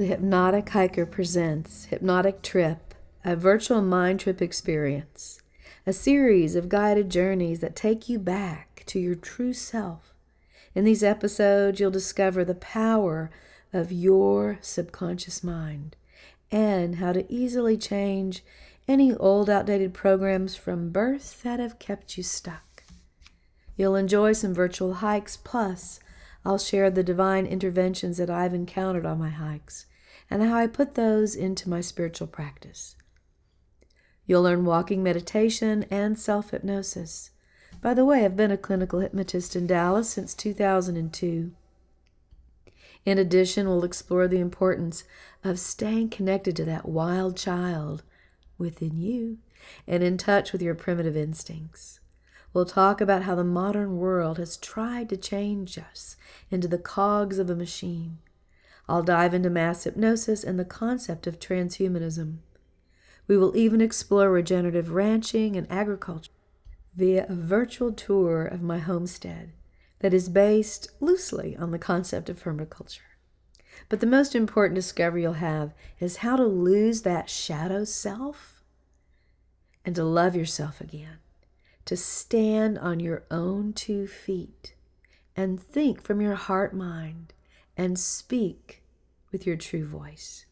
The Hypnotic Hiker presents Hypnotic Trip, a virtual mind trip experience, a series of guided journeys that take you back to your true self. In these episodes, you'll discover the power of your subconscious mind and how to easily change any old outdated programs from birth that have kept you stuck. You'll enjoy some virtual hikes, plus, I'll share the divine interventions that I've encountered on my hikes and how I put those into my spiritual practice. You'll learn walking meditation and self hypnosis. By the way, I've been a clinical hypnotist in Dallas since 2002. In addition, we'll explore the importance of staying connected to that wild child within you and in touch with your primitive instincts. We'll talk about how the modern world has tried to change us into the cogs of a machine. I'll dive into mass hypnosis and the concept of transhumanism. We will even explore regenerative ranching and agriculture via a virtual tour of my homestead that is based loosely on the concept of permaculture. But the most important discovery you'll have is how to lose that shadow self and to love yourself again, to stand on your own two feet and think from your heart mind and speak with your true voice.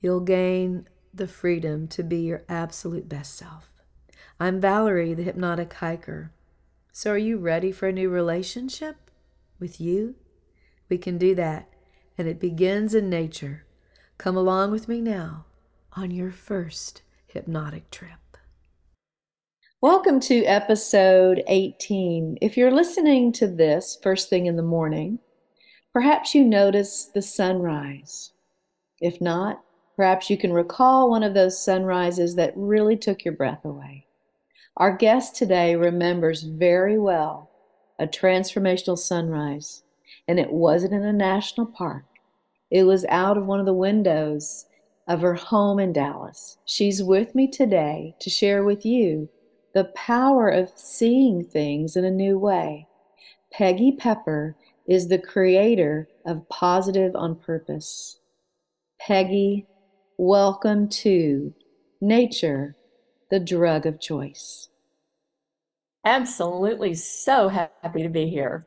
You'll gain the freedom to be your absolute best self. I'm Valerie, the hypnotic hiker. So, are you ready for a new relationship with you? We can do that, and it begins in nature. Come along with me now on your first hypnotic trip. Welcome to episode 18. If you're listening to this first thing in the morning, perhaps you notice the sunrise. If not, perhaps you can recall one of those sunrises that really took your breath away. Our guest today remembers very well a transformational sunrise, and it wasn't in a national park. It was out of one of the windows of her home in Dallas. She's with me today to share with you the power of seeing things in a new way. Peggy Pepper is the creator of Positive on Purpose. Peggy, welcome to Nature, the Drug of Choice. Absolutely so happy to be here.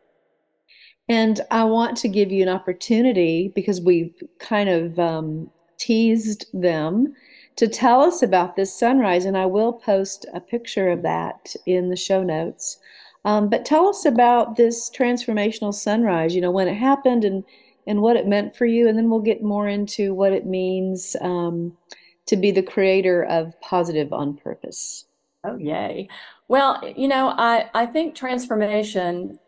And I want to give you an opportunity because we've kind of um, teased them to tell us about this sunrise, and I will post a picture of that in the show notes. Um, but tell us about this transformational sunrise, you know, when it happened and, and what it meant for you, and then we'll get more into what it means um, to be the creator of Positive on Purpose. Oh, yay. Well, you know, I, I think transformation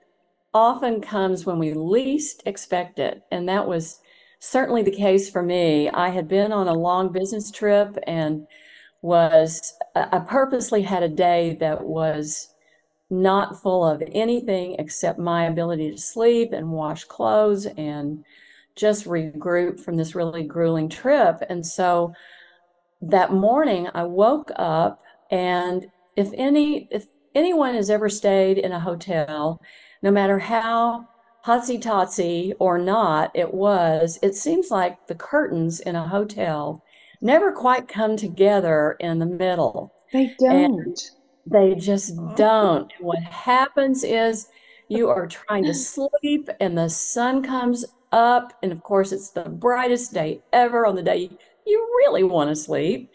often comes when we least expect it. And that was certainly the case for me. I had been on a long business trip and was, I purposely had a day that was not full of anything except my ability to sleep and wash clothes and just regroup from this really grueling trip. And so that morning I woke up and if any if anyone has ever stayed in a hotel, no matter how hotsy totsy or not it was, it seems like the curtains in a hotel never quite come together in the middle. They don't. And they just don't. What happens is you are trying to sleep and the sun comes up. And of course, it's the brightest day ever on the day you really want to sleep.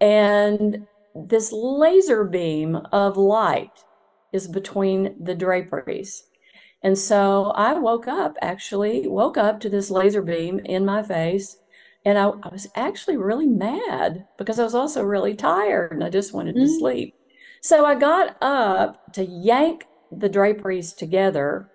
And this laser beam of light is between the draperies. And so I woke up, actually, woke up to this laser beam in my face. And I, I was actually really mad because I was also really tired and I just wanted mm-hmm. to sleep. So I got up to yank the draperies together.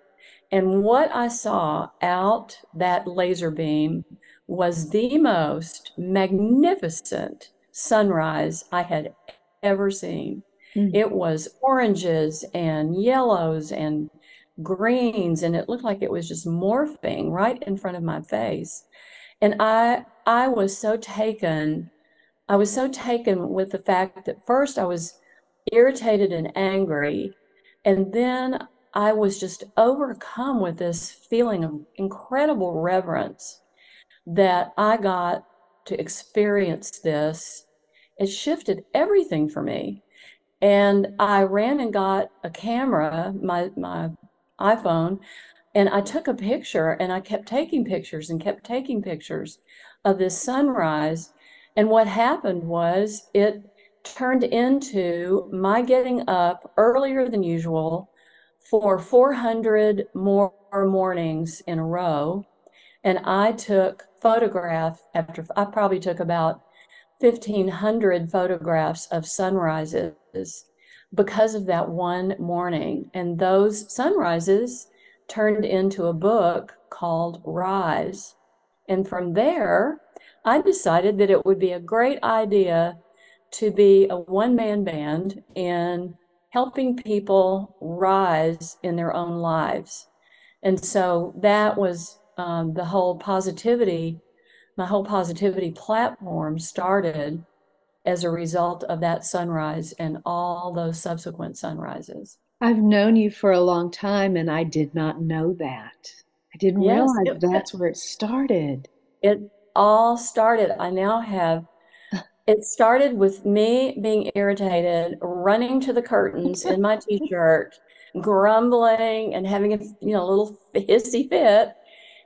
And what I saw out that laser beam was the most magnificent sunrise I had ever seen. Mm-hmm. It was oranges and yellows and greens and it looked like it was just morphing right in front of my face and i i was so taken i was so taken with the fact that first i was irritated and angry and then i was just overcome with this feeling of incredible reverence that I got to experience this, it shifted everything for me. And I ran and got a camera, my my iPhone, and I took a picture and I kept taking pictures and kept taking pictures of this sunrise. And what happened was it turned into my getting up earlier than usual for 400 more mornings in a row. And I took photograph after I probably took about 1,500 photographs of sunrises because of that one morning. And those sunrises turned into a book called Rise. And from there, I decided that it would be a great idea to be a one man band in helping people rise in their own lives. And so that was um, the whole positivity, my whole positivity platform started as a result of that sunrise and all those subsequent sunrises. I've known you for a long time and I did not know that. I didn't yes, realize it, that's where it started. It all started. I now have it started with me being irritated, running to the curtains in my t-shirt, grumbling and having a you know little hissy fit,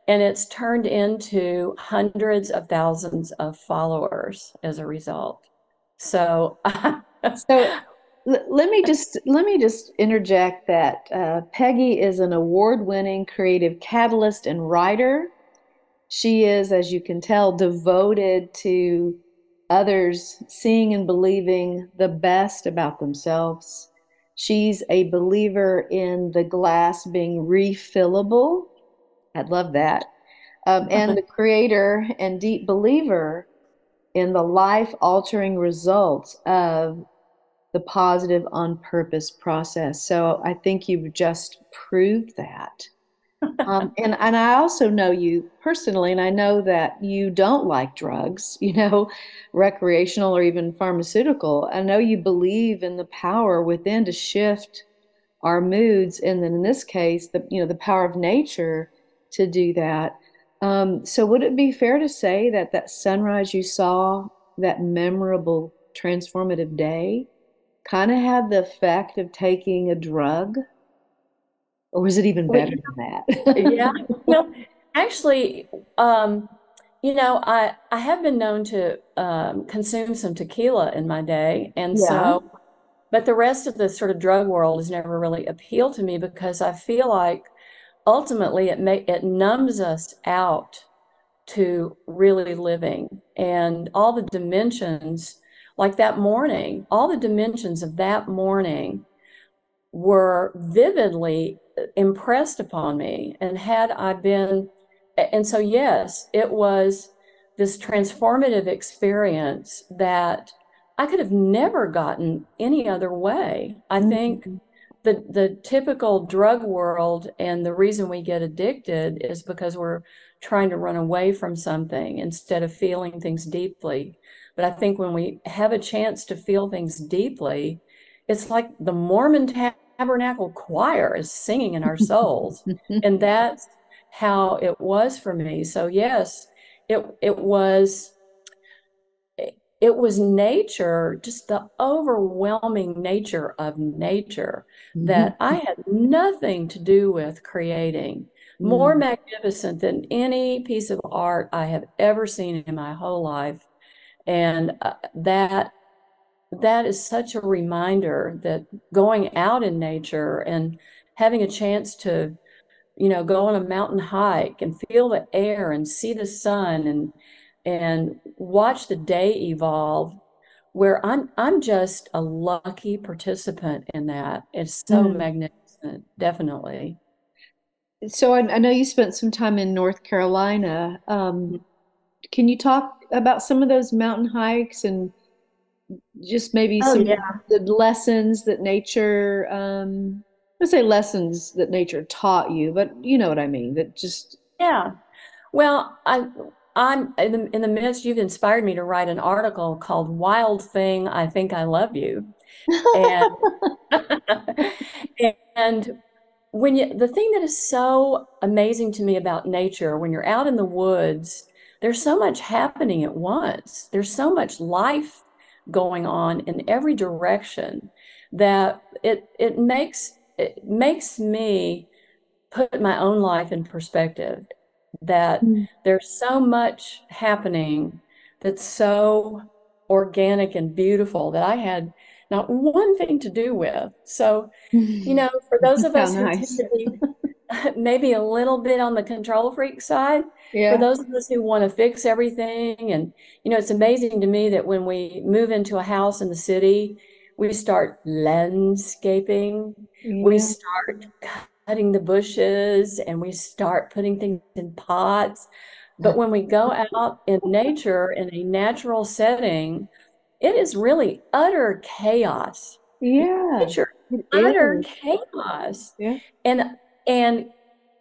and it's turned into hundreds of thousands of followers as a result. So, so let me just let me just interject that uh, Peggy is an award-winning creative catalyst and writer. She is, as you can tell, devoted to others seeing and believing the best about themselves. She's a believer in the glass being refillable. I'd love that. Um, and the creator and deep believer in the life altering results of the positive on purpose process. So I think you've just proved that um, and and I also know you personally, and I know that you don't like drugs, you know, recreational or even pharmaceutical. I know you believe in the power within to shift our moods, and then in this case, the you know the power of nature to do that. Um, so, would it be fair to say that that sunrise you saw, that memorable, transformative day, kind of had the effect of taking a drug? Or was it even better well, than that? yeah. Well, actually, um, you know, I I have been known to um, consume some tequila in my day, and yeah. so, but the rest of the sort of drug world has never really appealed to me because I feel like ultimately it may it numbs us out to really living and all the dimensions like that morning all the dimensions of that morning were vividly impressed upon me. And had I been, and so, yes, it was this transformative experience that I could have never gotten any other way. I mm-hmm. think the the typical drug world and the reason we get addicted is because we're trying to run away from something instead of feeling things deeply. But I think when we have a chance to feel things deeply, it's like the Mormon tabernacle choir is singing in our souls. and that's how it was for me. So yes, it it was it was nature, just the overwhelming nature of nature that I had nothing to do with creating. More mm. magnificent than any piece of art I have ever seen in my whole life. And uh, that that is such a reminder that going out in nature and having a chance to you know go on a mountain hike and feel the air and see the sun and and watch the day evolve where i'm i'm just a lucky participant in that. It's so mm. magnificent definitely. So I, I, know you spent some time in north carolina. Um, can you talk about some of those mountain hikes and just maybe oh, some yeah. the lessons that nature um I say lessons that nature taught you, but you know what I mean. That just yeah. Well, I I'm in the in the midst. You've inspired me to write an article called "Wild Thing." I think I love you, and and when you the thing that is so amazing to me about nature when you're out in the woods there's so much happening at once. There's so much life going on in every direction that it it makes it makes me put my own life in perspective that mm. there's so much happening that's so organic and beautiful that I had not one thing to do with. So, you know, for those of us nice. who tend to be maybe a little bit on the control freak side, yeah. for those of us who want to fix everything, and you know, it's amazing to me that when we move into a house in the city, we start landscaping, yeah. we start cutting the bushes, and we start putting things in pots. But when we go out in nature in a natural setting, it is really utter chaos. Yeah. Nature, utter chaos. Yeah. And and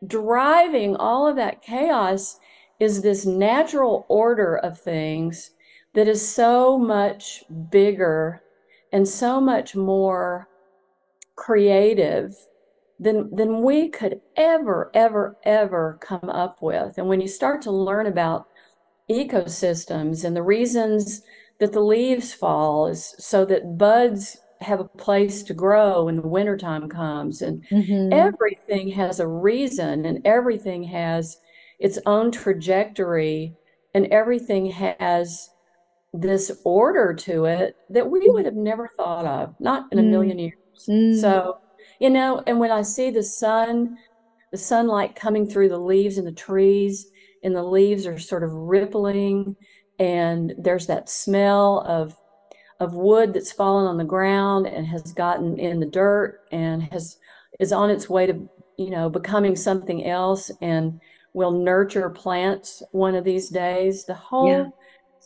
driving all of that chaos is this natural order of things that is so much bigger and so much more creative than than we could ever ever ever come up with. And when you start to learn about ecosystems and the reasons that the leaves fall is so that buds have a place to grow when the wintertime comes and mm-hmm. everything has a reason and everything has its own trajectory and everything has this order to it that we would have never thought of not in a mm. million years mm. so you know and when i see the sun the sunlight coming through the leaves and the trees and the leaves are sort of rippling and there's that smell of of wood that's fallen on the ground and has gotten in the dirt and has is on its way to you know becoming something else and will nurture plants one of these days the whole yeah.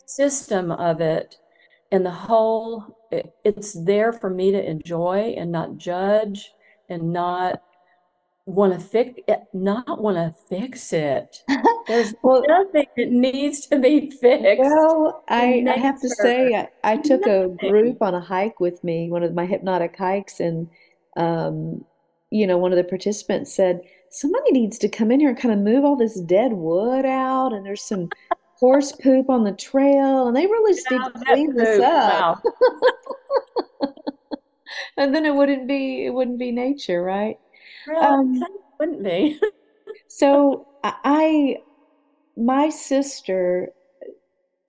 system of it and the whole it, it's there for me to enjoy and not judge and not want to fix it, not want to fix it. There's well, nothing that needs to be fixed. Well, I, I have to say, I, I took nothing. a group on a hike with me, one of my hypnotic hikes, and um, you know, one of the participants said, somebody needs to come in here and kind of move all this dead wood out, and there's some horse poop on the trail, and they really need to clean this up. Wow. and then it wouldn't be it wouldn't be nature, right? Um, wouldn't be. so I, my sister,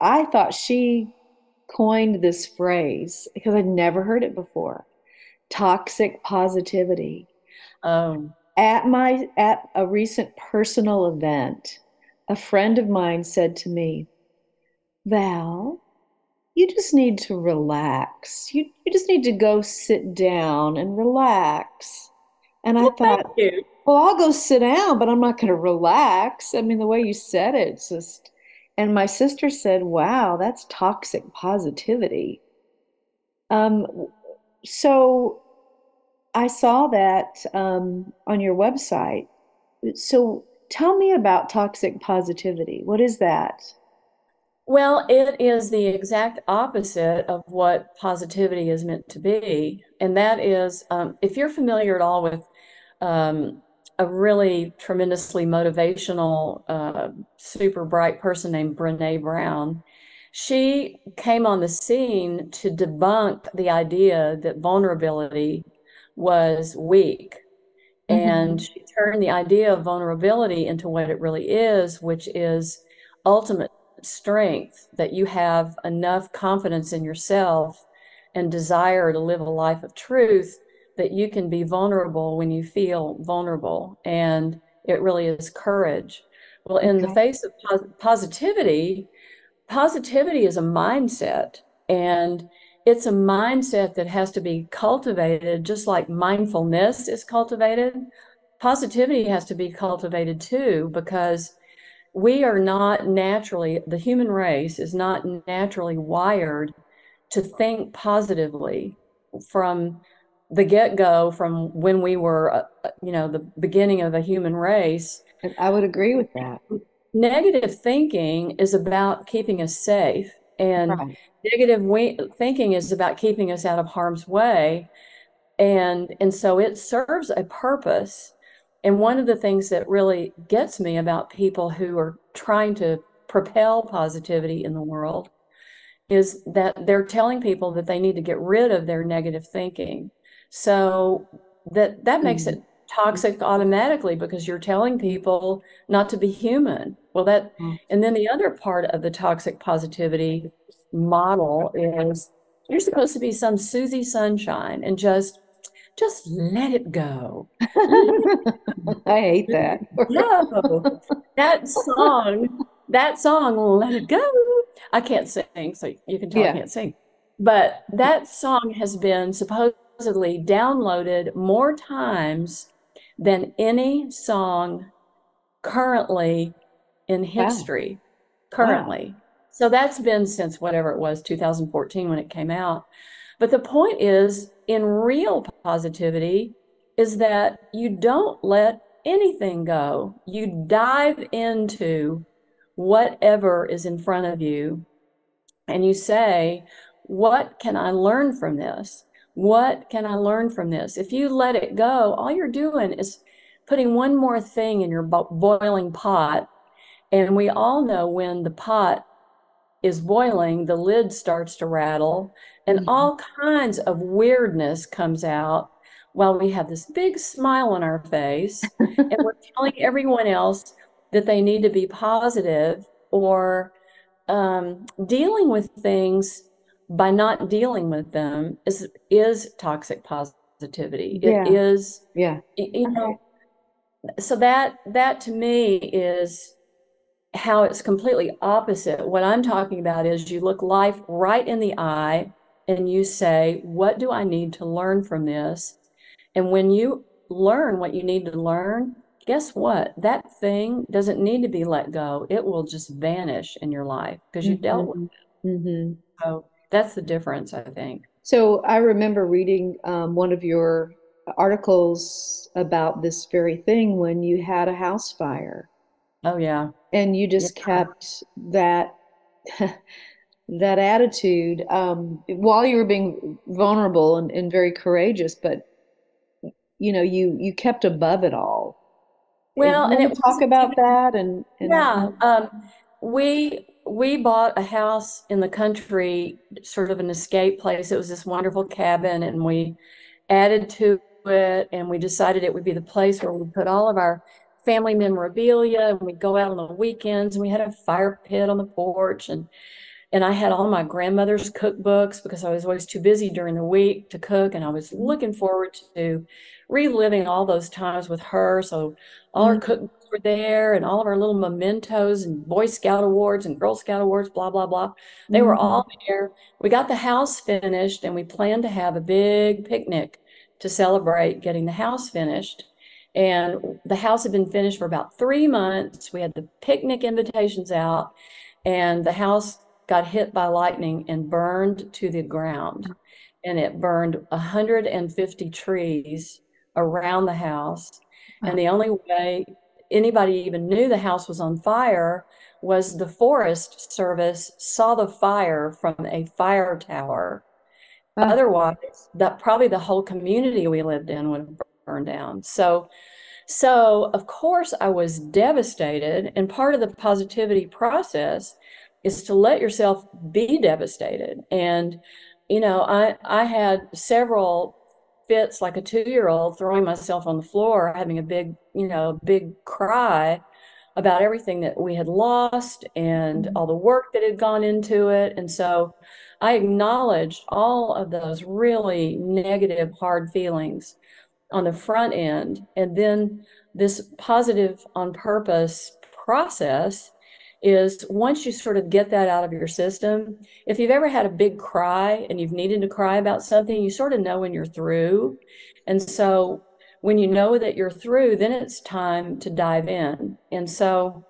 I thought she coined this phrase because I'd never heard it before. Toxic positivity. Um, at my at a recent personal event, a friend of mine said to me, Val, you just need to relax. You, you just need to go sit down and relax. And I well, thought, well, I'll go sit down, but I'm not going to relax. I mean, the way you said it, it's just. And my sister said, wow, that's toxic positivity. Um, so I saw that um, on your website. So tell me about toxic positivity. What is that? Well, it is the exact opposite of what positivity is meant to be. And that is, um, if you're familiar at all with um, a really tremendously motivational, uh, super bright person named Brene Brown. She came on the scene to debunk the idea that vulnerability was weak. Mm-hmm. And she turned the idea of vulnerability into what it really is, which is ultimate strength that you have enough confidence in yourself and desire to live a life of truth that you can be vulnerable when you feel vulnerable. And it really is courage. Well, in okay. the face of pos- positivity, positivity is a mindset. And it's a mindset that has to be cultivated, just like mindfulness is cultivated. Positivity has to be cultivated too, because we are not naturally, the human race is not naturally wired to think positively from the get go from when we were, uh, uh, you know, the beginning of the human race. I would agree with that. Negative thinking is about keeping us safe, and right. negative we- thinking is about keeping us out of harm's way. And, and so it serves a purpose. And one of the things that really gets me about people who are trying to propel positivity in the world is that they're telling people that they need to get rid of their negative thinking. So that that makes mm-hmm. it toxic automatically because you're telling people not to be human. Well, that, mm-hmm. and then the other part of the toxic positivity model is you're supposed to be some Susie Sunshine and just just let it go. I hate that. no, that song, that song, let it go. I can't sing, so you can tell yeah. I can't sing. But that song has been supposedly downloaded more times than any song currently in history. Wow. Currently. Wow. So that's been since whatever it was, 2014 when it came out. But the point is, in real positivity, is that you don't let anything go. You dive into whatever is in front of you and you say, What can I learn from this? What can I learn from this? If you let it go, all you're doing is putting one more thing in your boiling pot. And we all know when the pot is boiling, the lid starts to rattle and mm-hmm. all kinds of weirdness comes out while we have this big smile on our face and we're telling everyone else that they need to be positive or um, dealing with things by not dealing with them is is toxic positivity. Yeah. It is, yeah. You know, so that that to me is how it's completely opposite. What I'm talking about is you look life right in the eye and you say, "What do I need to learn from this?" And when you learn what you need to learn, guess what? That thing doesn't need to be let go. It will just vanish in your life because you've mm-hmm. dealt with it. Mm-hmm. So that's the difference, I think. So I remember reading um, one of your articles about this very thing when you had a house fire. Oh yeah. And you just yeah. kept that that attitude um, while you were being vulnerable and, and very courageous, but you know you you kept above it all. Well, and, and it talk about that and, and yeah, um, we we bought a house in the country, sort of an escape place. It was this wonderful cabin, and we added to it, and we decided it would be the place where we put all of our family memorabilia, and we'd go out on the weekends, and we had a fire pit on the porch, and and I had all my grandmother's cookbooks because I was always too busy during the week to cook, and I was looking forward to reliving all those times with her. So all mm-hmm. our cookbooks were there, and all of our little mementos and Boy Scout awards and Girl Scout awards, blah blah blah. They mm-hmm. were all there. We got the house finished, and we planned to have a big picnic to celebrate getting the house finished. And the house had been finished for about three months. We had the picnic invitations out, and the house got hit by lightning and burned to the ground. And it burned 150 trees around the house. And the only way anybody even knew the house was on fire was the Forest Service saw the fire from a fire tower. Otherwise, that probably the whole community we lived in would have burned down. So, so of course, I was devastated. And part of the positivity process is to let yourself be devastated. And, you know, I, I had several fits like a two year old throwing myself on the floor, having a big, you know, big cry about everything that we had lost and mm-hmm. all the work that had gone into it. And so I acknowledged all of those really negative, hard feelings on the front end. And then this positive on purpose process is once you sort of get that out of your system, if you've ever had a big cry and you've needed to cry about something, you sort of know when you're through. And so when you know that you're through, then it's time to dive in. And so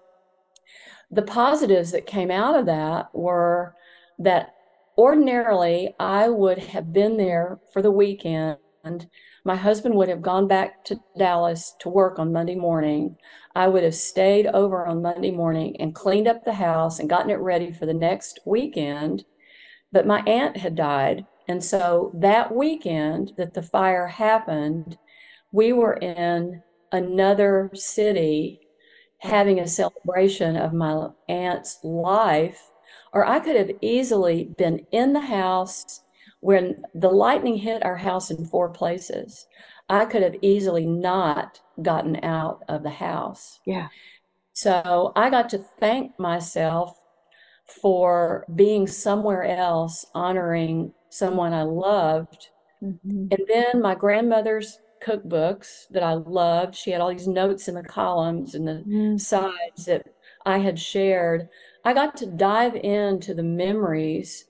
the positives that came out of that were that ordinarily I would have been there for the weekend. My husband would have gone back to Dallas to work on Monday morning. I would have stayed over on Monday morning and cleaned up the house and gotten it ready for the next weekend. But my aunt had died. And so that weekend that the fire happened, we were in another city having a celebration of my aunt's life, or I could have easily been in the house when the lightning hit our house in four places. I could have easily not gotten out of the house. Yeah. So I got to thank myself for being somewhere else, honoring someone I loved. Mhm. And then my grandmother's cookbooks that I loved, she had all these notes in the columns and the Mm. sides that I had shared. I got to dive into the memories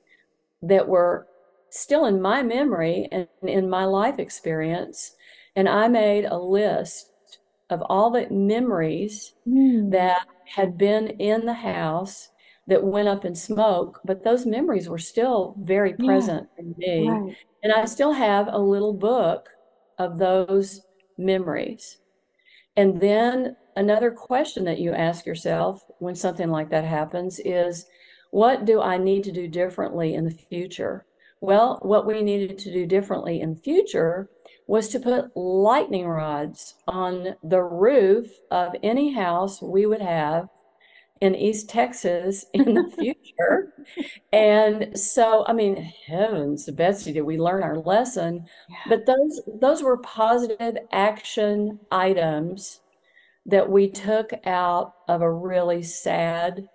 that were still in my memory and in my life experience. And I made a list of all the memories Mm. that had been in the house that went up in smoke, but those memories were still very Yeah. present in me. Right. And I still have a little book of those memories. And then another question that you ask yourself when something like that happens is what do I need to do differently in the future? Well, what we needed to do differently in the future was to put lightning rods on the roof of any house we would have in East Texas in the future. and so, I mean, heavens, Betsy, did we learn our lesson? Yeah. But those those were positive action items that we took out of a really sad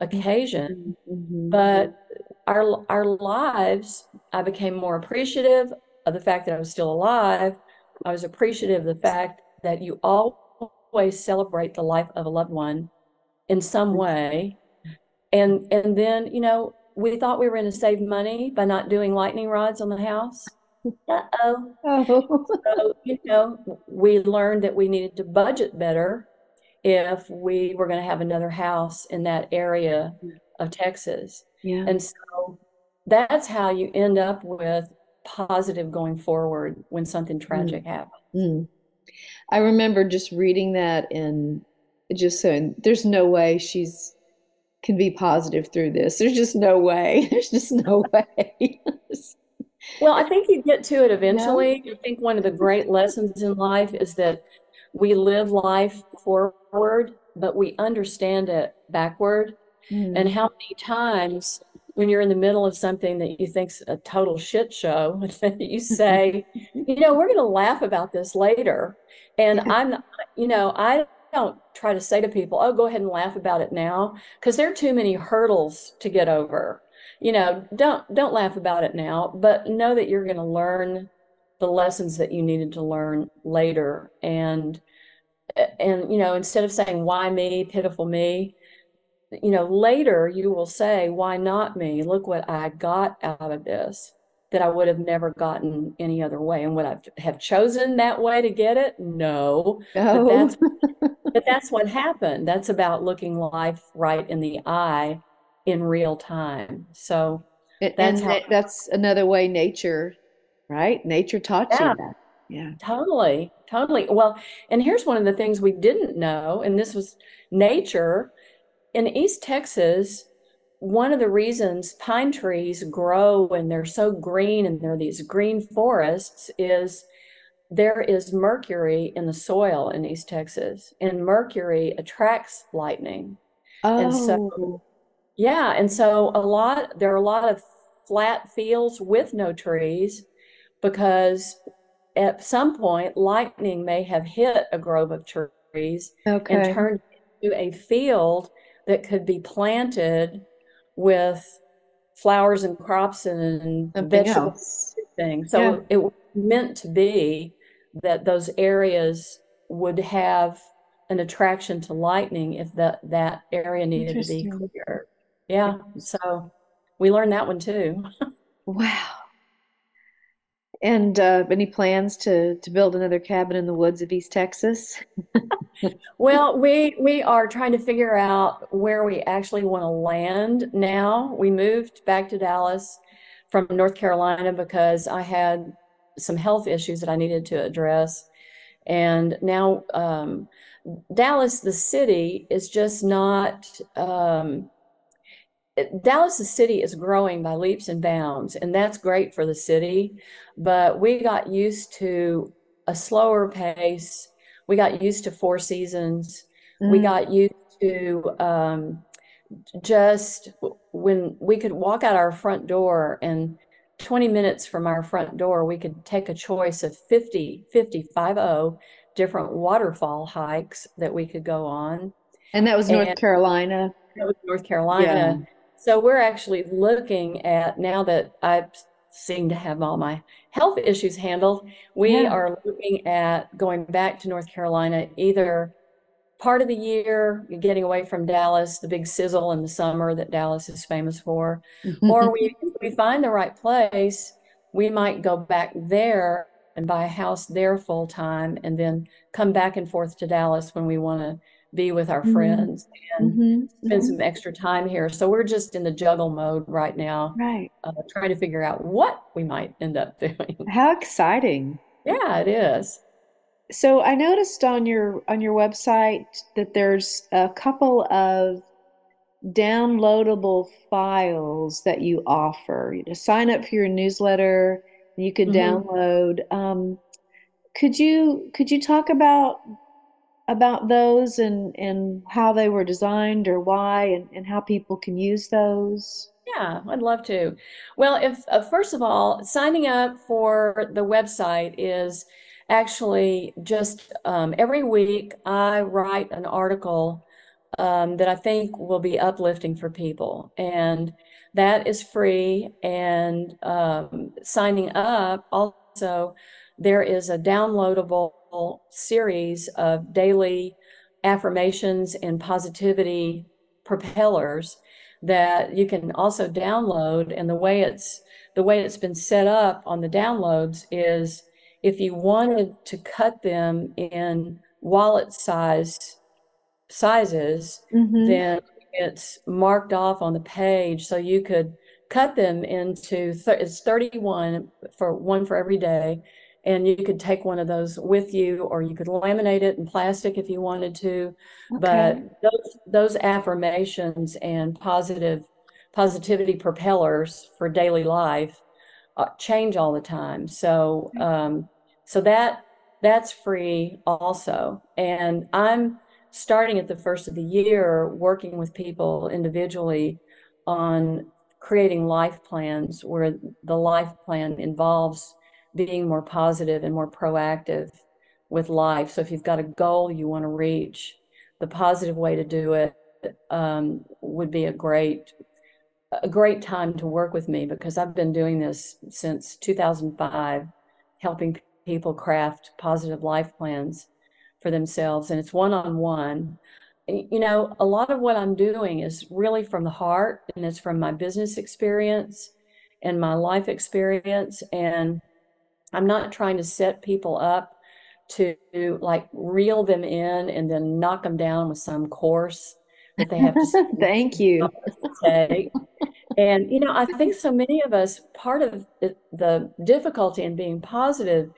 occasion. Mhm. But our our lives, I became more appreciative of the fact that I was still alive. I was appreciative of the fact that you always celebrate the life of a loved one in some mm-hmm. way. And and then, you know, we thought we were going to save money by not doing lightning rods on the house. Uh-oh. Oh. So, you know, we learned that we needed to budget better if we were going to have another house in that area of Texas. yeah. And so that's how you end up with positive going forward when something tragic happens. Mm. I remember just reading that and just saying, there's no way she's can be positive through this. There's just no way. There's just no way. Well, I think you get to it eventually. I think one of the great lessons in life is that we live life forward, but we understand it backward. Mm. And how many times when you're in the middle of something that you think's a total shit show, that you say, you know, we're going to laugh about this later. And I'm, not- you know, I don't try to say to people, oh, go ahead and laugh about it now, because there are too many hurdles to get over. You know, don't don't laugh about it now, but know that you're going to learn the lessons that you needed to learn later. And and you know, instead of saying why me, pitiful me, you know, later you will say, why not me? Look what I got out of this that I would have never gotten any other way. And would I have chosen that way to get it? No. But Oh. that's but that's what happened. That's about looking life right in the eye in real time. So And, That's how- that- that's another way nature, right? Nature taught you that. Yeah. Totally, totally. Well, and here's one of the things we didn't know, and this was nature. In East Texas, one of the reasons pine trees grow and they're so green and they're these green forests is there is mercury in the soil in East Texas, and mercury attracts lightning. And so- Oh. Yeah, and so a lot, there are a lot of flat fields with no trees because at some point lightning may have hit a grove of trees and turned into a field that could be planted with flowers and crops and Something vegetables. So Yeah. it was meant to be that those areas would have an attraction to lightning if that that area needed to be cleared. Yeah, so we learned that one too. Wow. And uh, any plans to to build another cabin in the woods of East Texas? Well, we we are trying to figure out where we actually want to land now. We moved back to Dallas from North Carolina because I had some health issues that I needed to address. And now um, Dallas, the city, is just not um, Dallas, the city is growing by leaps and bounds, and that's great for the city. But we got used to a slower pace. We got used to four seasons. we got used to um, just when we could walk out our front door and 20 minutes from our front door, we could take a choice of 50, 50, 50 different waterfall hikes that we could go on. And that was North And- Carolina. That was North Carolina. Yeah. So we're actually looking at now that I seem to have all my health issues handled, we Yeah. are looking at going back to North Carolina either part of the year, getting away from Dallas, the big sizzle in the summer that Dallas is famous for, mm-hmm. or we if we find the right place, we might go back there and buy a house there full time and then come back and forth to Dallas when we want to be with our Mhm. friends and Mhm, spend mhm. some extra time here. So we're just in the juggle mode right now, Right. uh, trying to figure out what we might end up doing. How exciting. Yeah, it is. So I noticed on your on your website that there's a couple of downloadable files that you offer. To sign up for your newsletter, you could Mhm. download. Um, could you could you talk about about those and and how they were designed or why and, and how people can use those? Yeah, I'd love to. Well, if uh, first of all, signing up for the website is actually just um, every week I write an article um, that I think will be uplifting for people, and that is free. And um, signing up also, there is a downloadable series of daily affirmations and positivity propellers that you can also download. And the way it's the way it's been set up on the downloads is if you wanted to cut them in wallet size sizes Mhm. then it's marked off on the page. So you could cut them into th- it's 31 for one for every day and you could take one of those with you or you could laminate it in plastic if you wanted to. But those those affirmations and positive positivity propellers for daily life uh, change all the time. So um so that that's free also. And i'm starting at the first of the year working with people individually on creating life plans where the life plan involves being more positive and more proactive with life so if you've got a goal you want to reach the positive way to do it um, would be a great a great time to work with me because I've been doing this since 2005, helping people craft positive life plans for themselves. And it's one on one. You know, a lot of what I'm doing is really from the heart and it's from my business experience and my life experience. And I'm not trying to set people up to like reel them in and then knock them down with some course that they have to Thank you. And, you know, I think so many of us, part of the, the difficulty in being positive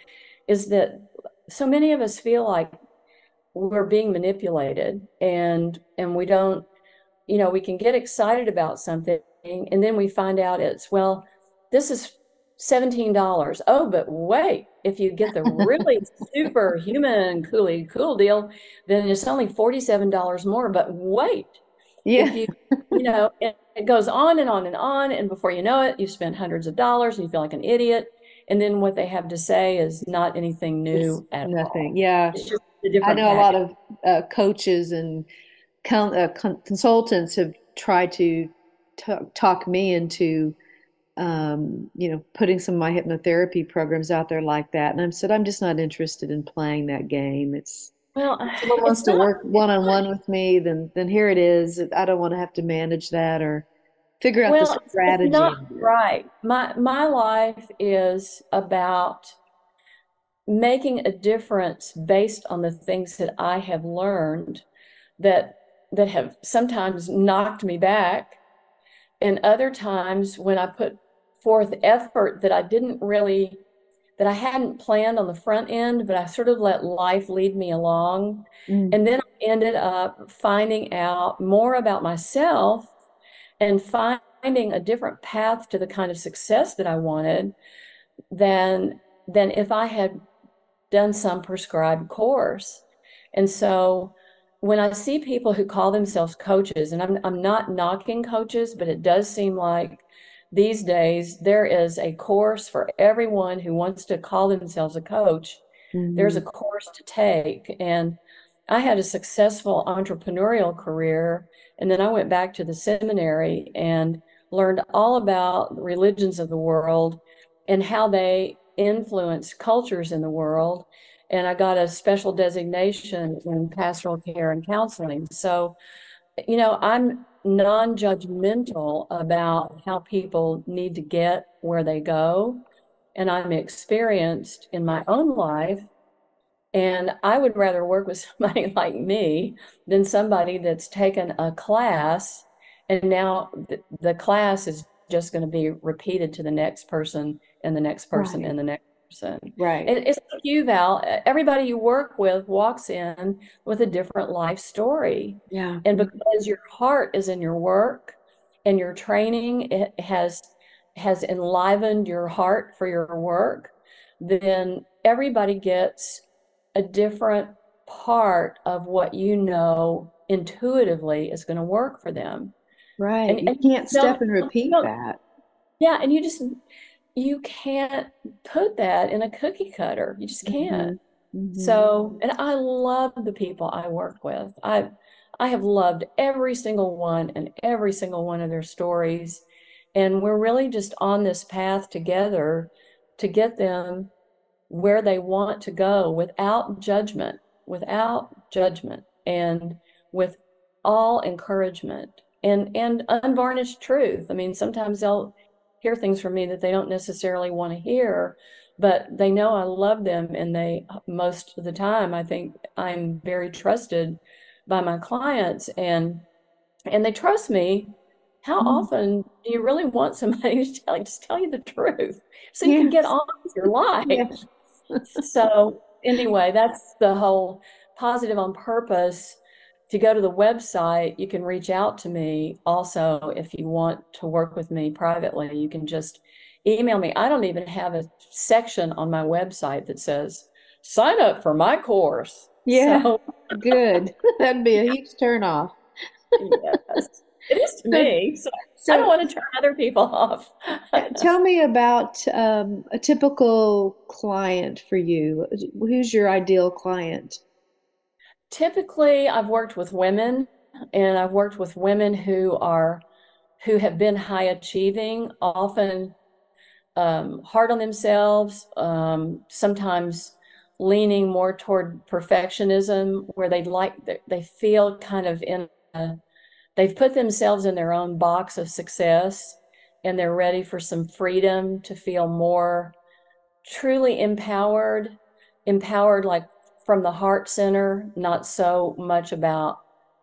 is that so many of us feel like we're being manipulated and and we don't you know we can get excited about something and then we find out it's well this is $17 oh but wait if you get the really super human coolie cool deal then it's only $47 more but wait Yeah. you you know it, it goes on and on and on and before you know it you've spent hundreds of dollars and you feel like an idiot and then what they have to say is not anything new at all Nothing. Yeah. it's just a I know a lot of uh, coaches and con uh, con consultants have tried to t talk me into, um, you know, putting some of my hypnotherapy programs out there like that. And I said, I'm just not interested in playing that game. It's well if someone wants to not work one on one with me, then then here it is. I don't want to have to manage that or figure out the well it's, it's strategy. not right my my life is about making a difference based on the things that I have learned that that have sometimes knocked me back and other times when I put forth effort that I didn't really that I hadn't planned on the front end but I sort of let life lead me along Mm. and then I ended up finding out more about myself and finding a different path to the kind of success that I wanted than than if I had done some prescribed course. And so when I see people who call themselves coaches, and I'm I'm not knocking coaches, but it does seem like these days there is a course for everyone who wants to call themselves a coach. Mm-hmm. There's a mm-hmm. course to take. And I had a successful entrepreneurial career. And then I went back to the seminary and learned all about religions of the world and how they influence cultures in the world. And I got a special designation in pastoral care and counseling. So, you know, I'm non judgmental about how people need to get where they go. And I'm experienced in my own life. And I would rather work with somebody like me than somebody that's taken a class and now the, the class is just going to be repeated to the next person and the next person right. and the next person. Right. And it's like you, Val. Everybody you work with walks in with a different life story. Yeah. And because your heart is in your work and your training it has has enlivened your heart for your work, then everybody gets a different part of what you know intuitively is going to work for them. Right. And, you and can't step and repeat that. Yeah. And you just, you can't put that in a cookie cutter. You just can't. Mm-hmm. Mm-hmm. So, and I love the people I work with. I, I have loved every single one and every single one of their stories. And we're really just on this path together to get them where they want to go without judgment, without judgment, and with all encouragement and and unvarnished truth. I mean, sometimes they'll hear things from me that they don't necessarily want to hear, but they know I love them, and they most of the time I think I'm very trusted by my clients, and and they trust me. How mm. often do you really want somebody to tell, just tell you the truth so you yes. can get on with your life? Yes. so anyway, that's the whole positive on purpose if you go to the website, you can reach out to me also if you want to work with me privately. You can just email me. I don't even have a section on my website that says sign up for my course. Yeah, so, good. That'd be a huge turnoff. yes, it is to me. So, so, I don't want to turn other people off. tell me about um, a typical client for you. Who's your ideal client? Typically I've worked with women and I've worked with women who are who have been high achieving, often um, hard on themselves, um, sometimes leaning more toward perfectionism, where they like they feel kind of in a, they've put themselves in their own box of success, and they're ready for some freedom to feel more truly empowered, empowered like from the heart center, not so much about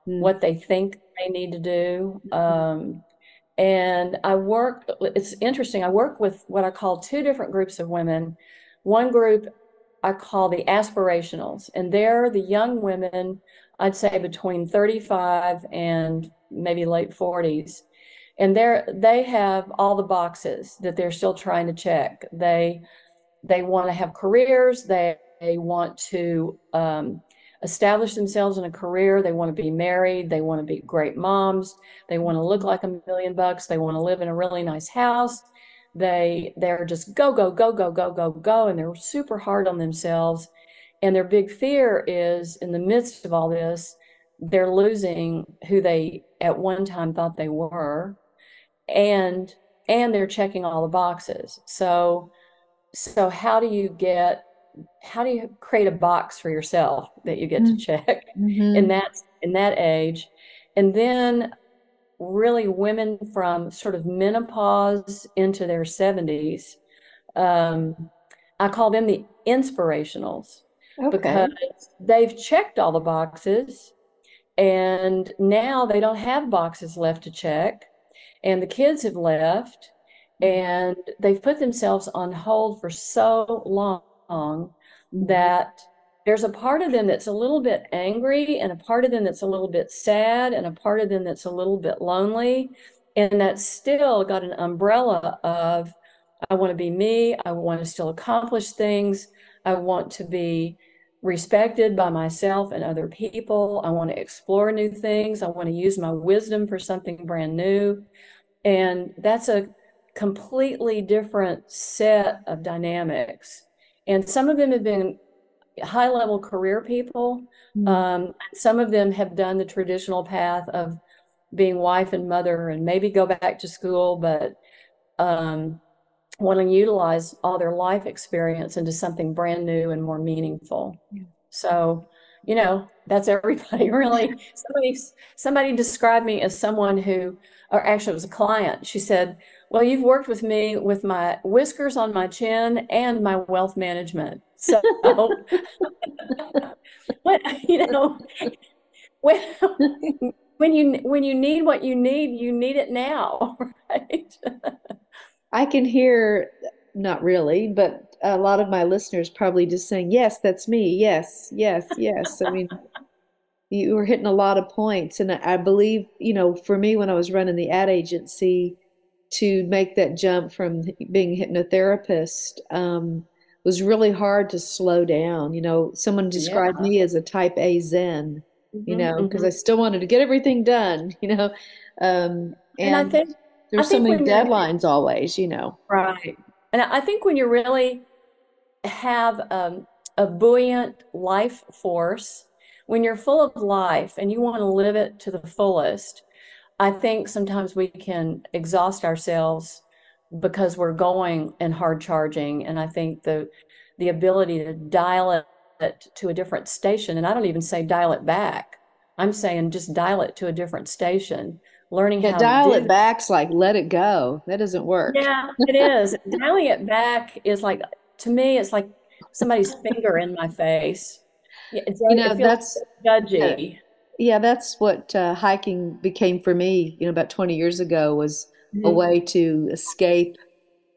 mm. what they think they need to do. Mm-hmm. Um, and I work, it's interesting, I work with what I call two different groups of women. One group I call the aspirationals, and they're the young women, I'd say between 35 and maybe late 40s. And they're they have all the boxes that they're still trying to check. They they want to have careers, they they want to um, establish themselves in a career. They want to be married. They want to be great moms. They want to look like a million bucks. They want to live in a really nice house. They they're just go go go go go go go, and they're super hard on themselves. And their big fear is in the midst of all this, they're losing who they at one time thought they were, and and they're checking all the boxes. So so how do you get how do you create a box for yourself that you get mm-hmm. to check mm-hmm. in that in that age and then really women from sort of menopause into their 70s um, i call them the inspirationals okay. because they've checked all the boxes and now they don't have boxes left to check and the kids have left mm-hmm. and they've put themselves on hold for so long mm-hmm. that there's a part of them that's a little bit angry and a part of them that's a little bit sad and a part of them that's a little bit lonely and that's still got an umbrella of i want to be me i want to still accomplish things i want to be respected by myself and other people. I want to explore new things. I want to use my wisdom for something brand new. And that's a completely different set of dynamics. And some of them have been high level career people. Mm-hmm. Um, some of them have done the traditional path of being wife and mother and maybe go back to school, but um, want to utilize all their life experience into something brand new and more meaningful. Yeah. So, you know, that's everybody really. somebody somebody described me as someone who, or actually it was a client. She said, "Well, you've worked with me with my whiskers on my chin and my wealth management." So, what you know, when when you when you need what you need, you need it now, right? I can hear, not really, but a lot of my listeners probably just saying, "Yes, that's me. Yes, yes, yes." I mean, you were hitting a lot of points, and I believe, you know, for me when I was running the ad agency, to make that jump from being a hypnotherapist um, was really hard to slow down. You know, someone described yeah. me as a Type A Zen. Mm-hmm, you know, because mm-hmm. I still wanted to get everything done. You know, um, and, and I think there's so many deadlines always, you know. Right. And I think when you really have um, a buoyant life force, when you're full of life and you want to live it to the fullest, I think sometimes we can exhaust ourselves because we're going and hard charging. And I think the the ability to dial it to a different station, and I don't even say dial it back. I'm saying just dial it to a different station learning yeah, how dial to dial it back's like let it go. That doesn't work. Yeah, it is. Dialing it back is like to me, it's like somebody's finger in my face. Yeah, you know, that's judgy. Yeah, that's what uh, hiking became for me. You know, about twenty years ago was mm-hmm. a way to escape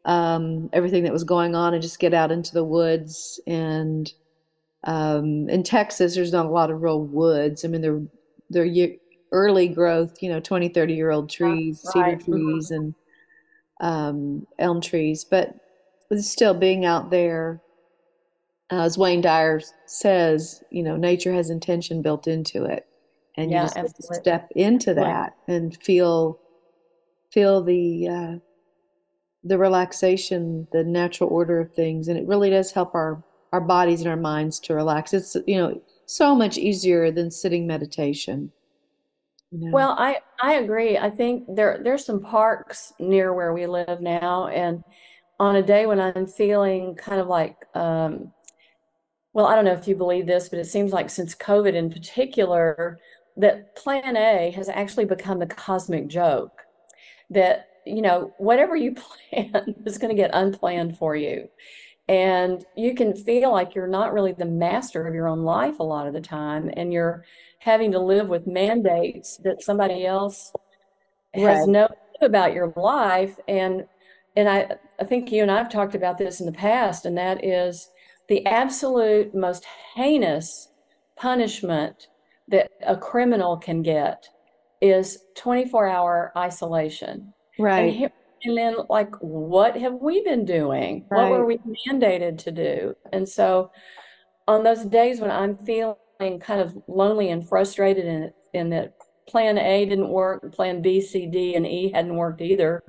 um, everything that was going on and just get out into the woods. And um, in Texas, there's not a lot of real woods. I mean, they're they're early growth, you know, 20, 30 year old trees, right. cedar mm-hmm. trees, and um, elm trees. But still being out there, uh, as Wayne Dyer says, you know, nature has intention built into it. And yeah, you just have to step into that right. and feel feel the uh, the relaxation, the natural order of things, and it really does help our our bodies and our minds to relax. It's you know so much easier than sitting meditation. Well, I I agree. I think there there's some parks near where we live now, and on a day when I'm feeling kind of like, um, well, I don't know if you believe this, but it seems like since COVID in particular, that Plan A has actually become the cosmic joke. That you know whatever you plan is going to get unplanned for you, and you can feel like you're not really the master of your own life a lot of the time, and you're having to live with mandates that somebody else right. has no about your life and and I, I think you and I've talked about this in the past, and that is the absolute most heinous punishment that a criminal can get is 24 hour isolation. Right. And, and, then, like, what have we been doing? Right. What were we mandated to do? And so, on those days when I'm feeling kind of lonely and frustrated in, in that plan A didn't work, plan B, C, D, and E hadn't worked either.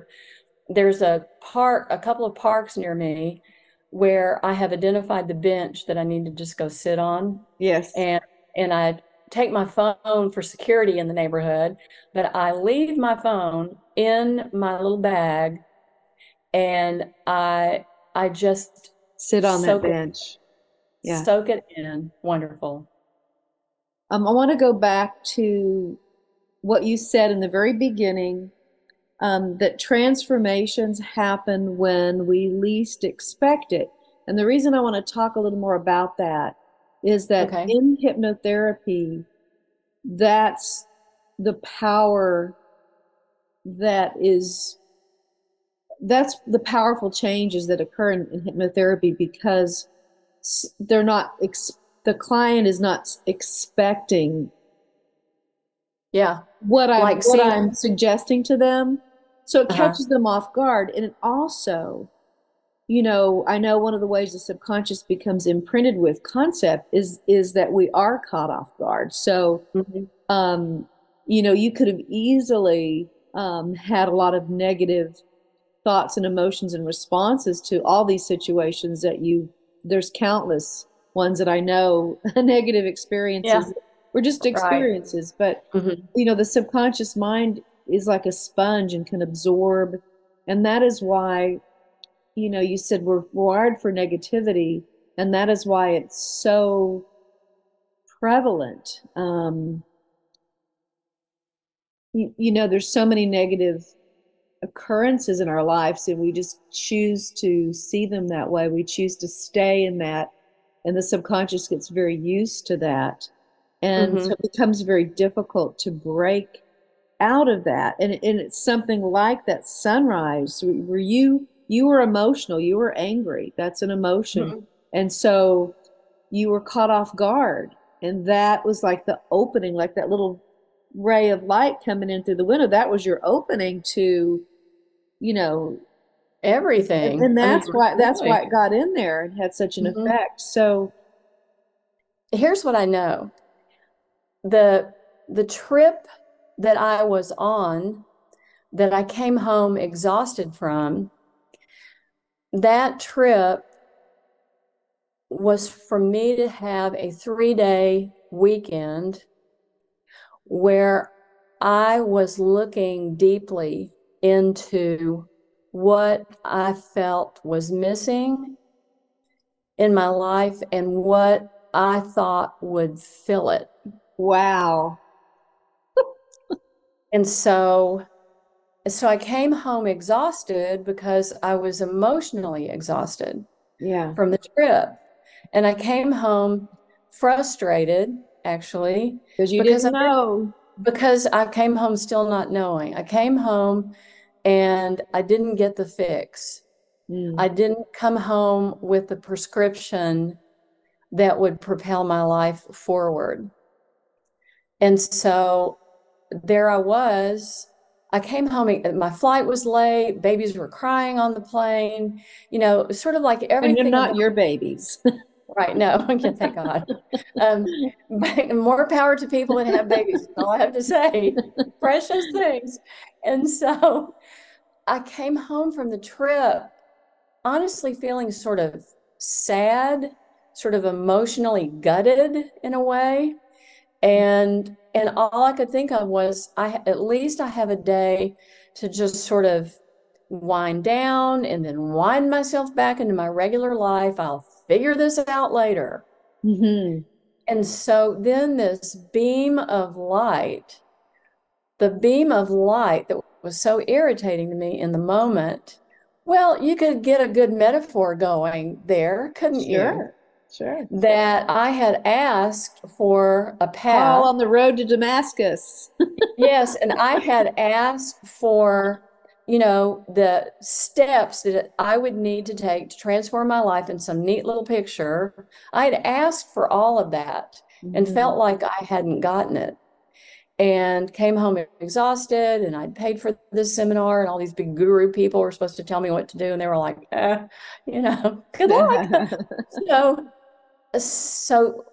There's a park, a couple of parks near me where I have identified the bench that I need to just go sit on. Yes. And and I take my phone for security in the neighborhood, but I leave my phone in my little bag and I I just sit on that bench. It, yeah. Soak it in. Wonderful. Um, I want to go back to what you said in the very beginning um, that transformations happen when we least expect it. And the reason I want to talk a little more about that is that okay. in hypnotherapy, that's the power that is that's the powerful changes that occur in, in hypnotherapy because they're not ex- the client is not expecting yeah what i like what i'm suggesting to them so it uh-huh. catches them off guard and it also you know, I know one of the ways the subconscious becomes imprinted with concept is is that we are caught off guard. So, mm-hmm. um, you know, you could have easily um, had a lot of negative thoughts and emotions and responses to all these situations that you. There's countless ones that I know negative experiences. Yeah. We're just experiences, right. but mm-hmm. you know, the subconscious mind is like a sponge and can absorb, and that is why you know, you said we're wired for negativity, and that is why it's so prevalent. Um, you, you know, there's so many negative occurrences in our lives, and we just choose to see them that way. We choose to stay in that, and the subconscious gets very used to that. And mm-hmm. so it becomes very difficult to break out of that. And, and it's something like that sunrise where you you were emotional you were angry. That's an emotion. Mm-hmm. and so you were caught off guard. And that was like the opening like that little ray of light coming in through the window. That was your opening to you know everything. And, and that's I mean, why that's why it got in there and had such an mm-hmm. effect. So here's what i know. The the trip that i was on that i came home exhausted from that trip was for me to have a three day weekend where I was looking deeply into what I felt was missing in my life and what I thought would fill it. Wow. and so so I came home exhausted because I was emotionally exhausted. Yeah. From the trip. And I came home frustrated actually because you because didn't I, know because I came home still not knowing. I came home and I didn't get the fix. Mm. I didn't come home with the prescription that would propel my life forward. And so there I was I came home, my flight was late, babies were crying on the plane, you know, sort of like everything. And not your babies. right. No, thank God. Um, more power to people that have babies, all I have to say. Precious things. And so I came home from the trip honestly feeling sort of sad, sort of emotionally gutted in a way. And and all I could think of was I at least I have a day to just sort of wind down and then wind myself back into my regular life. I'll figure this out later. Mm-hmm. And so then this beam of light, the beam of light that was so irritating to me in the moment. Well, you could get a good metaphor going there, couldn't sure. you? Sure. That I had asked for a path. On the road to Damascus. yes. And I had asked for, you know, the steps that I would need to take to transform my life in some neat little picture. I had asked for all of that mm-hmm. and felt like I hadn't gotten it and came home exhausted and I'd paid for this seminar and all these big guru people were supposed to tell me what to do and they were like, eh, you know, good luck. so so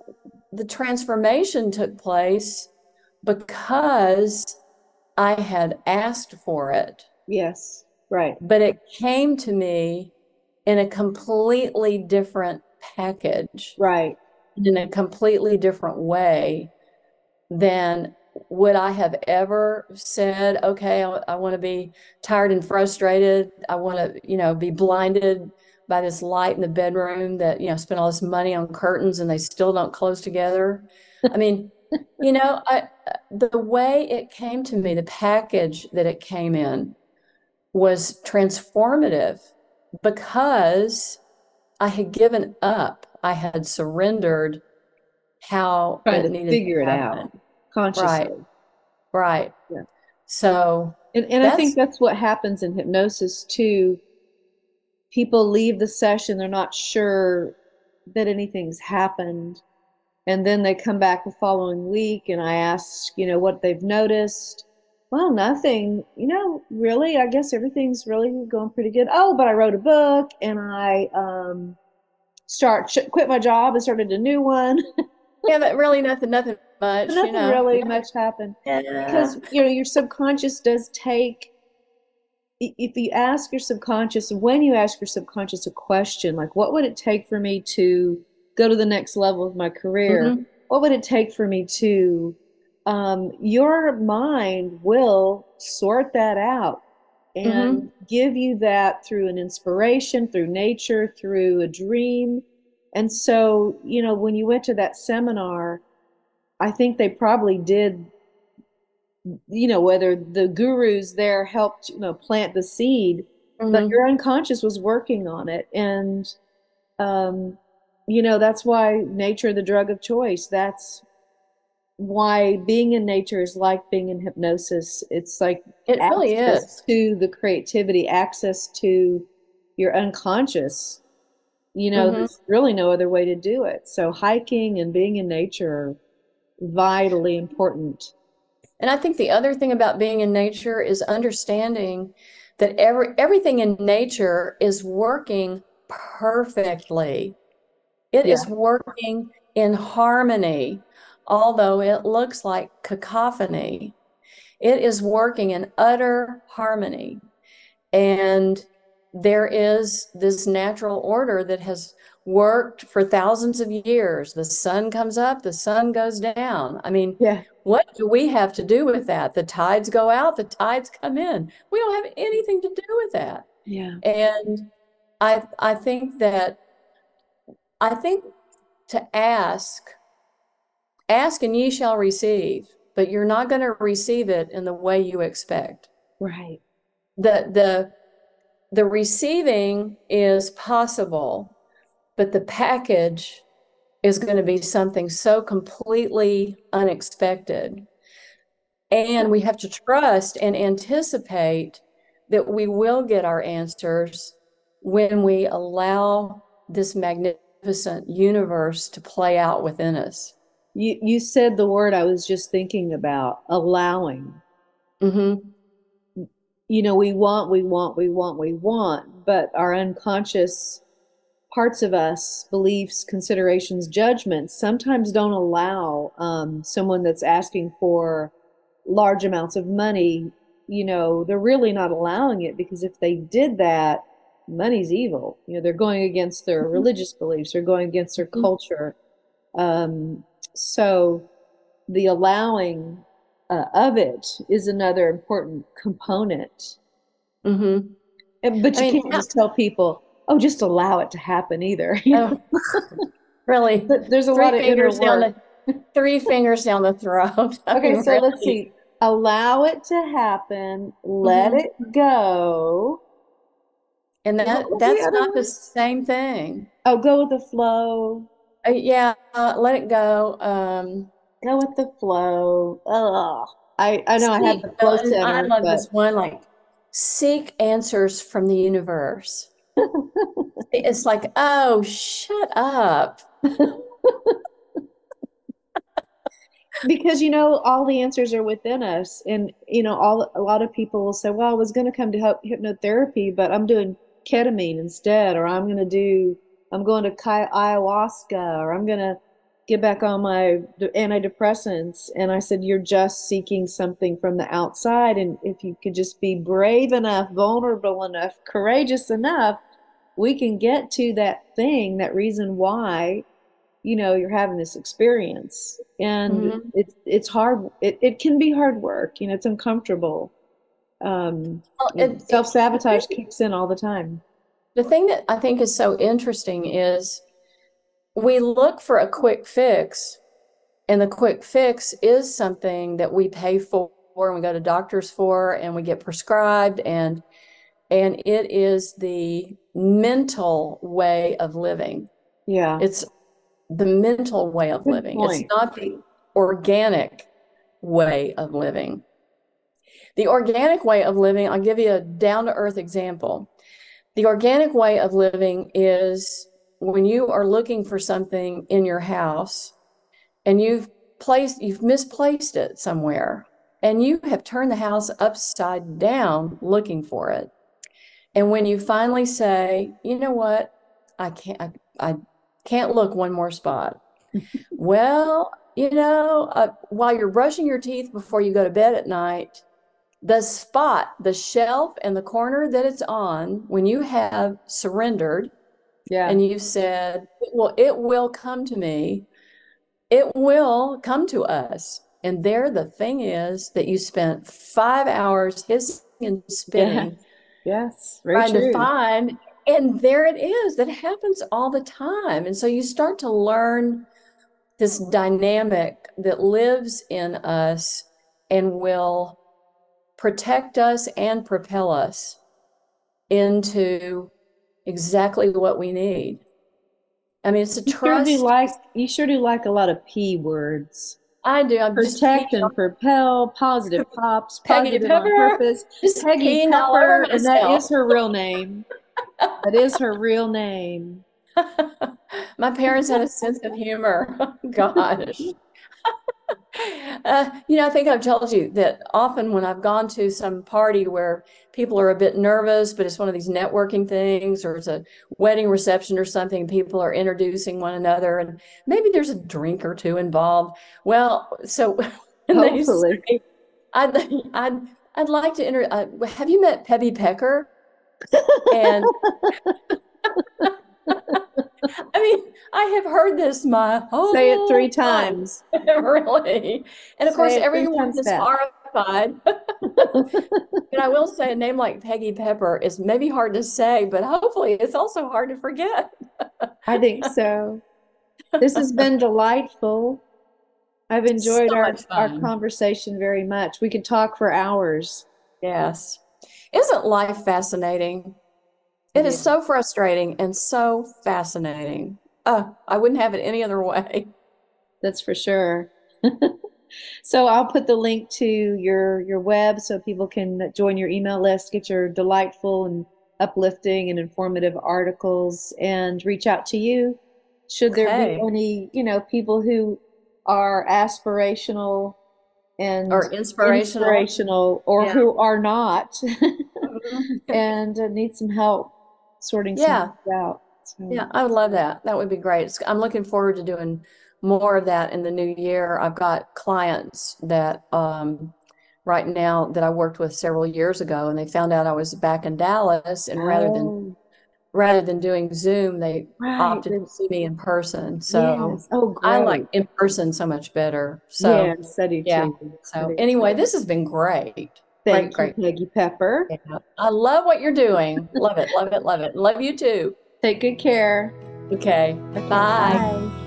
the transformation took place because I had asked for it. Yes, right. But it came to me in a completely different package. Right. In a completely different way than would I have ever said, okay, I, I want to be tired and frustrated. I want to, you know, be blinded by this light in the bedroom that you know spent all this money on curtains and they still don't close together. I mean you know I, the way it came to me the package that it came in was transformative because i had given up. I had surrendered how trying to figure it out consciously. Right. Right. Yeah. so and, and i think that's what happens in hypnosis too people leave the session, they're not sure that anything's happened. And then they come back the following week and I ask, you know, what they've noticed. well, nothing, you know, really, I guess everything's really going pretty good. Oh, but I wrote a book and I um start quit my job and started a new one. yeah, but really nothing, nothing much. Nothing you know? really much happened. Yeah. Because you know, your subconscious does take if you ask your subconscious, when you ask your subconscious a question, like what would it take for me to go to the next level of my career? Mm-hmm. What would it take for me to um, your mind will sort that out and mm-hmm. give you that through an inspiration, through nature, through a dream. And so, you know, when you went to that seminar, I think they probably did, you know, whether the gurus there helped, you know, plant the seed, mm-hmm. but your unconscious was working on it. And, um, you know, that's why nature, the drug of choice, that's why being in nature is like being in hypnosis. It's like it really is to the creativity, access to your unconscious. You know, mm-hmm. there's really no other way to do it. So hiking and being in nature are vitally important. And I think the other thing about being in nature is understanding that every everything in nature is working perfectly. It yeah. is working in harmony although it looks like cacophony. It is working in utter harmony. And there is this natural order that has worked for thousands of years. The sun comes up, the sun goes down. I mean, yeah. what do we have to do with that? The tides go out, the tides come in. We don't have anything to do with that. Yeah. And I I think that I think to ask Ask and ye shall receive, but you're not going to receive it in the way you expect. Right. The the the receiving is possible, but the package is going to be something so completely unexpected. And we have to trust and anticipate that we will get our answers when we allow this magnificent universe to play out within us. You you said the word I was just thinking about, allowing. Mm-hmm. You know, we want, we want, we want, we want, but our unconscious parts of us, beliefs, considerations, judgments, sometimes don't allow um, someone that's asking for large amounts of money. You know, they're really not allowing it because if they did that, money's evil. You know, they're going against their mm-hmm. religious beliefs, they're going against their mm-hmm. culture. Um, so the allowing uh, of it is another important component. Mm-hmm. But you I mean, can't just tell people, oh, just allow it to happen either. Oh, really? There's a three lot of inner work. The, three fingers down the throat. okay, mean, so really. let's see. Allow it to happen. Let mm-hmm. it go. And that that's not one? the same thing. Oh, go with the flow. Uh, yeah, uh, let it go. Um, go with the flow. Ugh. I, I know seek, I have the flow center. I love but... this one. Like, seek answers from the universe. It's like, oh, shut up. because you know all the answers are within us and you know all a lot of people will say well i was going to come to help hypnotherapy but i'm doing ketamine instead or i'm going to do I'm going to ayahuasca or I'm going to get back on my antidepressants. And I said, You're just seeking something from the outside. And if you could just be brave enough, vulnerable enough, courageous enough, we can get to that thing, that reason why you know you're having this experience and mm-hmm. it's it's hard it, it can be hard work you know it's uncomfortable um well, it, self-sabotage kicks in all the time the thing that I think is so interesting is we look for a quick fix, and the quick fix is something that we pay for and we go to doctors for and we get prescribed and and it is the mental way of living. Yeah. It's the mental way of Good living. Point. It's not the organic way of living. The organic way of living, I'll give you a down to earth example. The organic way of living is when you are looking for something in your house and you've placed you've misplaced it somewhere and you have turned the house upside down looking for it. And when you finally say, you know what, I can't, I, I can't look one more spot. well, you know, uh, while you're brushing your teeth before you go to bed at night, the spot, the shelf and the corner that it's on, when you have surrendered Yeah. and you said, well, it will come to me, it will come to us. And there, the thing is that you spent five hours hissing and spinning Yes. Very trying to find, and there it is. That happens all the time. And so you start to learn this dynamic that lives in us and will protect us and propel us into exactly what we need. I mean, it's a You sure trust. do like you sure do like a lot of P words. I do. I'm Protect and propel, positive pops, Peggy positive on purpose. just Peggy peeing all over Pepper, and that is her real name. That is her real name. My parents had a sense of humor. Oh, gosh. Uh, you know, I think I've told you that often when I've gone to some party where people are a bit nervous, but it's one of these networking things, or it's a wedding reception or something, people are introducing one another, and maybe there's a drink or two involved. Well, so Hopefully. say, I'd, I'd, I'd like to inter, uh, have you met Pebby Pecker? And I mean, I have heard this my whole Say it three times. Really? And of Say course, everyone is horrified. And I will say a name like Peggy Pepper is maybe hard to say, but hopefully it's also hard to forget. I think so. This has been delightful. I've enjoyed So our, our conversation very much. We could talk for hours. Yes. Isn't life fascinating? It is Yeah. so frustrating and so fascinating. Uh, I wouldn't have it any other way. That's for sure. So I'll put the link to your your web so people can join your email list, get your delightful and uplifting and informative articles, and reach out to you. Should there Okay. be any, you know, people who are aspirational and Or inspirational. inspirational or Yeah. who are not Mhm. and uh, need some help sorting Yeah. out. So, Yeah, I would love that. That would be great. I'm looking forward to doing more of that in the new year. I've got clients that um, right now that I worked with several years ago, and they found out I was back in Dallas, and rather than Oh, rather than doing Zoom, they right. opted to see me in person. So Yes. Oh, I like in person so much better. So Yes, yeah. too. So anyway, this has been great. Thank great, you, Peggy Pepper. Yeah. I love what you're doing. Love it, love it, love it. Love you too. Take good care. Okay. Okay, Bye. bye.